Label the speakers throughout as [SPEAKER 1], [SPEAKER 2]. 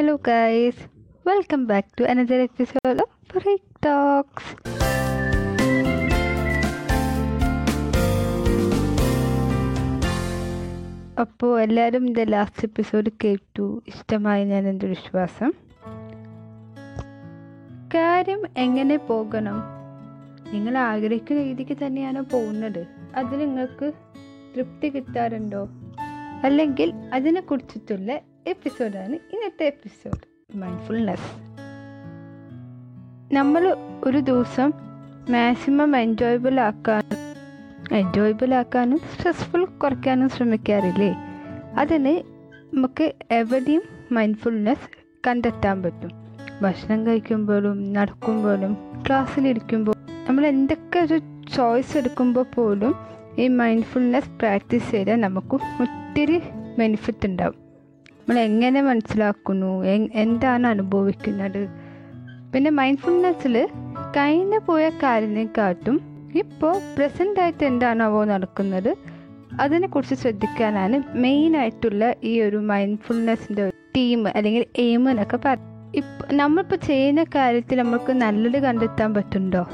[SPEAKER 1] Hello, guys welcome back to another episode of break talks അപ്പോൾ എല്ലാവരും ഇതിന്റെ last episode കേട്ടു. ഇഷ്ടമായി ഞാൻ എന്റെ വിശ്വാസം. കാര്യം എങ്ങനെ പോകണം? നിങ്ങൾ ആഗ്രഹിക്കുന്ന രീതിക്ക് തന്നെയാണോ പോകുന്നത്? അതിൽ നിങ്ങൾക്ക് തൃപ്തി കിട്ടാറുണ്ടോ? അല്ലെങ്കിൽ അതിനെക്കുറിച്ചിട്ടുള്ള എപ്പിസോഡാണ് ഇന്നത്തെ എപ്പിസോഡ് മൈൻഡ്ഫുൾനെസ് നമ്മൾ ഒരു ദിവസം മാക്സിമം എൻജോയബിൾ ആക്കാനും എൻജോയബിൾ ആക്കാനും സ്ട്രെസ്ഫുൾ കുറയ്ക്കാനും ശ്രമിക്കാറില്ലേ? അതിന് നമുക്ക് എവിടെയും മൈൻഡ്ഫുൾനെസ് കണ്ടെത്താൻ പറ്റും. ഭക്ഷണം കഴിക്കുമ്പോഴും നടക്കുമ്പോഴും ക്ലാസ്സിലിരിക്കുമ്പോൾ നമ്മൾ എന്തൊക്കെ ഒരു ചോയ്സ് എടുക്കുമ്പോൾ പോലും ഈ മൈൻഡ്ഫുൾനെസ് പ്രാക്ടീസ് ചെയ്താൽ നമുക്ക് ഒത്തിരി ബെനിഫിറ്റ് ഉണ്ടാവും. നമ്മൾ എങ്ങനെ മനസ്സിലാക്കുന്നു എന്താണ് അനുഭവിക്കുന്നത്? പിന്നെ മൈൻഡ്ഫുൾനെസ്സിൽ കഴിഞ്ഞു പോയ കാര്യത്തെക്കാട്ടും ഇപ്പോൾ പ്രസന്റ് ആയിട്ട് എന്താണാവോ നടക്കുന്നത് അതിനെക്കുറിച്ച് ശ്രദ്ധിക്കാനാണ് മെയിനായിട്ടുള്ള ഈ ഒരു മൈൻഡ്ഫുൾനെസ്സിന്റെ ടീം അല്ലെങ്കിൽ എയിം എന്നൊക്കെ പറയും ഇപ്പം നമ്മളിപ്പോൾ ചെയ്യുന്ന കാര്യത്തിൽ നമുക്ക് നല്ലത് കണ്ടെത്താൻ പറ്റുന്നുണ്ടോ?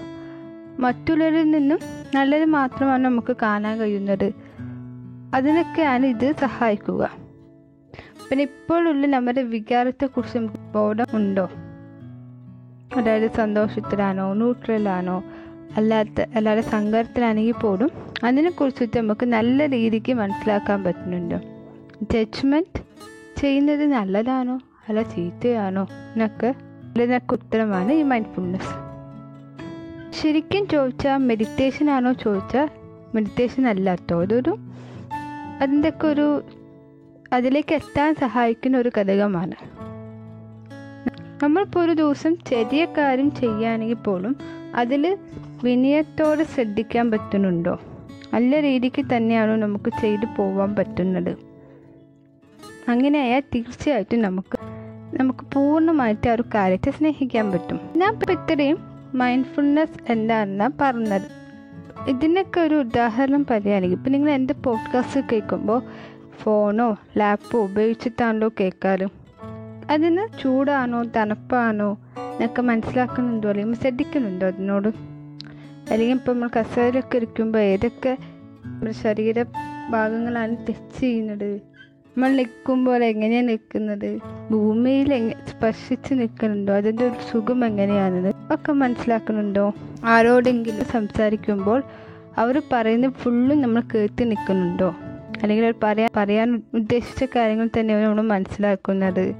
[SPEAKER 1] മറ്റുള്ളവരിൽ നിന്നും നല്ലത് മാത്രമാണ് നമുക്ക് കാണാൻ കഴിയുന്നത്. അതിനൊക്കെയാണ് ഇത് സഹായിക്കുക. പിന്നെ ഇപ്പോഴുള്ള നമ്മുടെ വികാരത്തെക്കുറിച്ച് ബോധം ഉണ്ടോ അതായത് സന്തോഷത്തിലാണോ ന്യൂട്രലാണോ അല്ലാത്ത അല്ലാതെ സങ്കടത്തിലാണെങ്കിൽ പോലും അതിനെക്കുറിച്ചിട്ട് നമുക്ക് നല്ല രീതിക്ക് മനസ്സിലാക്കാൻ പറ്റുന്നുണ്ടോ? ജഡ്ജ്മെന്റ് ചെയ്യുന്നത് നല്ലതാണോ അല്ല ചീത്തയാണോ എന്നൊക്കെ ഇതിനൊക്കെ ഉത്തരമാണ് ഈ മൈൻഡ്ഫുൾനെസ് ശരിക്കും ചോദിച്ചാൽ മെഡിറ്റേഷൻ ആണോ ചോദിച്ചാൽ മെഡിറ്റേഷൻ അല്ല കേട്ടോ. അതൊരു അതിന്റെയൊക്കെ ഒരു അതിലേക്ക് എത്താൻ സഹായിക്കുന്ന ഒരു ഘടകമാണ്. നമ്മളിപ്പോൾ ഒരു ദിവസം ചെറിയ കാര്യം ചെയ്യുകയാണെങ്കിൽ പോലും അതിൽ വിനയത്തോടെ ശ്രദ്ധിക്കാൻ പറ്റുന്നുണ്ടോ? നല്ല രീതിക്ക് തന്നെയാണോ നമുക്ക് ചെയ്തു പോവാൻ പറ്റുന്നത്? അങ്ങനെയായാൽ തീർച്ചയായിട്ടും നമുക്ക് നമുക്ക് പൂർണമായിട്ട് ആ ഒരു കാര്യത്തെ സ്നേഹിക്കാൻ പറ്റും. ഞാൻ ഇത്രയും മൈൻഡ്ഫുൾനെസ് എന്താണെന്ന പറഞ്ഞത്. ഇതിനൊക്കെ ഒരു ഉദാഹരണം പറയുകയാണെങ്കിൽ ഇപ്പം നിങ്ങൾ എന്റെ പോഡ്കാസ്റ്റ് കേൾക്കുമ്പോൾ ഫോണോ ലാപ്പോ ഉപയോഗിച്ചിട്ടാണല്ലോ കേൾക്കാറ് അതിന് ചൂടാണോ തണുപ്പാണോ എന്നൊക്കെ മനസ്സിലാക്കുന്നുണ്ടോ അല്ലെങ്കിൽ ശ്രദ്ധിക്കുന്നുണ്ടോ അതിനോട്? അല്ലെങ്കിൽ ഇപ്പോൾ നമ്മൾ കസേരയൊക്കെ ഇരിക്കുമ്പോൾ ഏതൊക്കെ നമ്മുടെ ശരീര ഭാഗങ്ങളാണ് ടച്ച് ചെയ്യുന്നത്? നമ്മൾ നിൽക്കുമ്പോൾ എങ്ങനെയാണ് നിൽക്കുന്നത്? ഭൂമിയിൽ സ്പർശിച്ച് നിൽക്കുന്നുണ്ടോ? അതിന്റെ ഒരു സുഖം എങ്ങനെയാണെന്ന് ഒക്കെ മനസ്സിലാക്കുന്നുണ്ടോ? ആരോടെങ്കിലും സംസാരിക്കുമ്പോൾ അവർ പറയുന്ന ഫുള്ളും നമ്മൾ കേട്ട് നിൽക്കുന്നുണ്ടോ? അല്ലെങ്കിൽ അവർ പറയാൻ പറയാൻ ഉദ്ദേശിച്ച കാര്യങ്ങൾ തന്നെയാണ് നമ്മൾ മനസ്സിലാക്കുന്നത്.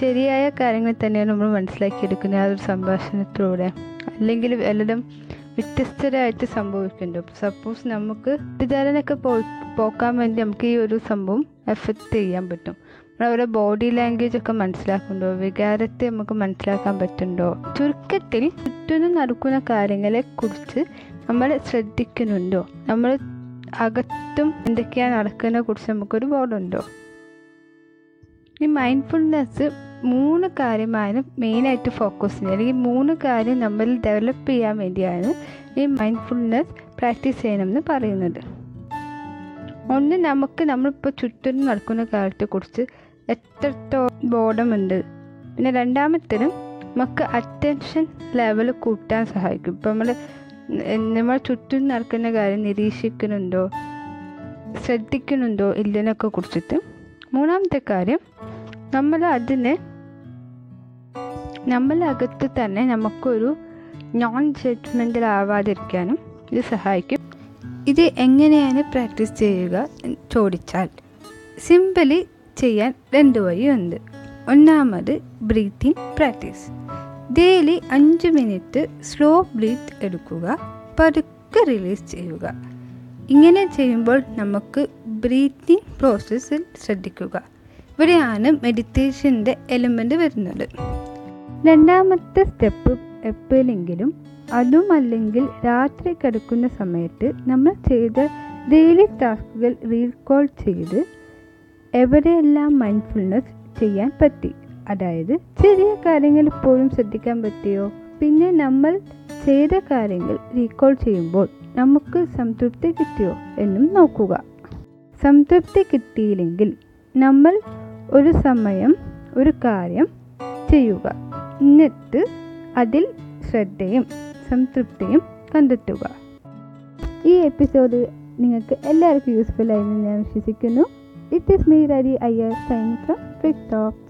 [SPEAKER 1] ശരിയായ കാര്യങ്ങൾ തന്നെയാണ് നമ്മൾ മനസ്സിലാക്കിയെടുക്കുന്നത്. ആ ഒരു സംഭാഷണത്തിലൂടെ. അല്ലെങ്കിൽ വല്ലതും വ്യത്യസ്തരായിട്ട് സംഭവിക്കുന്നുണ്ട്. സപ്പോസ് നമുക്ക് തെറ്റിദ്ധാരണയൊക്കെ പോ പോക്കാൻ വേണ്ടി നമുക്ക് ഈ ഒരു സംഭവം എഫക്റ്റ് ചെയ്യാൻ പറ്റും. നമ്മൾ അവരുടെ ബോഡി ലാംഗ്വേജ് ഒക്കെ മനസ്സിലാക്കുന്നുണ്ടോ? വികാരത്തെ നമുക്ക് മനസ്സിലാക്കാൻ പറ്റുന്നുണ്ടോ? ചുരുക്കത്തിൽ ചുറ്റിനും നടക്കുന്ന കാര്യങ്ങളെ കുറിച്ച് നമ്മൾ ശ്രദ്ധിക്കുന്നുണ്ടോ? നമ്മൾ അകത്തും എന്തൊക്കെയാണ് നടക്കുന്നതിനെ കുറിച്ച് നമുക്കൊരു ബോധമുണ്ടോ? ഈ മൈൻഡ്ഫുൾനെസ് മൂന്ന് കാര്യമാണ് മെയിനായിട്ട് ഫോക്കസ് ചെയ്യുന്നത്. അല്ലെങ്കിൽ മൂന്ന് കാര്യം നമ്മൾ ഡെവലപ്പ് ചെയ്യാൻ വേണ്ടിയാണ് ഈ മൈൻഡ്ഫുൾനെസ് പ്രാക്ടീസ് ചെയ്യണമെന്ന് പറയുന്നത്. ഒന്ന് നമുക്ക് നമ്മളിപ്പോൾ ചുറ്റും നടക്കുന്ന കാര്യത്തെക്കുറിച്ച് എത്രത്തോളം ബോധമുണ്ട്. പിന്നെ രണ്ടാമത്തേനും നമുക്ക് അറ്റൻഷൻ ലെവൽ കൂട്ടാൻ സഹായിക്കും. ഇപ്പോൾ നമ്മൾ നമ്മൾ ചുറ്റും നടക്കുന്ന കാര്യം നിരീക്ഷിക്കുന്നുണ്ടോ? ശ്രദ്ധിക്കുന്നുണ്ടോ ഇല്ലെന്നൊക്കെ കുറിച്ചിട്ട്? മൂന്നാമത്തെ കാര്യം നമ്മൾ അതിനെ നമ്മളകത്ത് തന്നെ നമുക്കൊരു നോൺ ജഡ്ജ്മെന്റൽ ആവാതിരിക്കാനും ഇത് സഹായിക്കും. ഇത് എങ്ങനെയാണ് പ്രാക്ടീസ് ചെയ്യുക ചോദിച്ചാൽ സിമ്പിളി ചെയ്യാൻ രണ്ട് വഴിയുണ്ട്. ഒന്നാമത് ബ്രീത്തിങ് പ്രാക്ടീസ്. ഡെയിലി അഞ്ച് മിനിറ്റ് സ്ലോ ബ്രീത്ത് എടുക്കുക. പതുക്കെ റിലീസ് ചെയ്യുക. ഇങ്ങനെ ചെയ്യുമ്പോൾ നമുക്ക് ബ്രീത്തിങ് പ്രോസസ്സിൽ ശ്രദ്ധിക്കുക. ഇവിടെയാണ് മെഡിറ്റേഷന്റെ എലമെന്റ് വരുന്നത്. രണ്ടാമത്തെ സ്റ്റെപ്പ് എപ്പോഴെങ്കിലും അതും അല്ലെങ്കിൽ രാത്രി കിടക്കുന്ന സമയത്ത് നമ്മൾ ചെയ്ത ഡെയിലി ടാസ്കുകൾ റീകോൾ ചെയ്ത് എവിടെയെല്ലാം മൈൻഡ്ഫുൾനെസ് ചെയ്യാൻ പറ്റി? അതായത് ചെറിയ കാര്യങ്ങൾ ഇപ്പോഴും ശ്രദ്ധിക്കാൻ പറ്റിയോ? പിന്നെ നമ്മൾ ചെയ്ത കാര്യങ്ങൾ റീകോൾ ചെയ്യുമ്പോൾ നമുക്ക് സംതൃപ്തി കിട്ടിയോ എന്നും നോക്കുക. സംതൃപ്തി കിട്ടിയില്ലെങ്കിൽ നമ്മൾ ഒരു സമയം ഒരു കാര്യം ചെയ്യുക. എന്നിട്ട് അതിൽ ശ്രദ്ധയും സംതൃപ്തിയും കണ്ടെത്തുക. ഈ എപ്പിസോഡ് നിങ്ങൾക്ക് എല്ലാവർക്കും യൂസ്ഫുൾ ആയെന്ന് ഞാൻ വിശ്വസിക്കുന്നു. It is me റരി Iyer sign from freak talks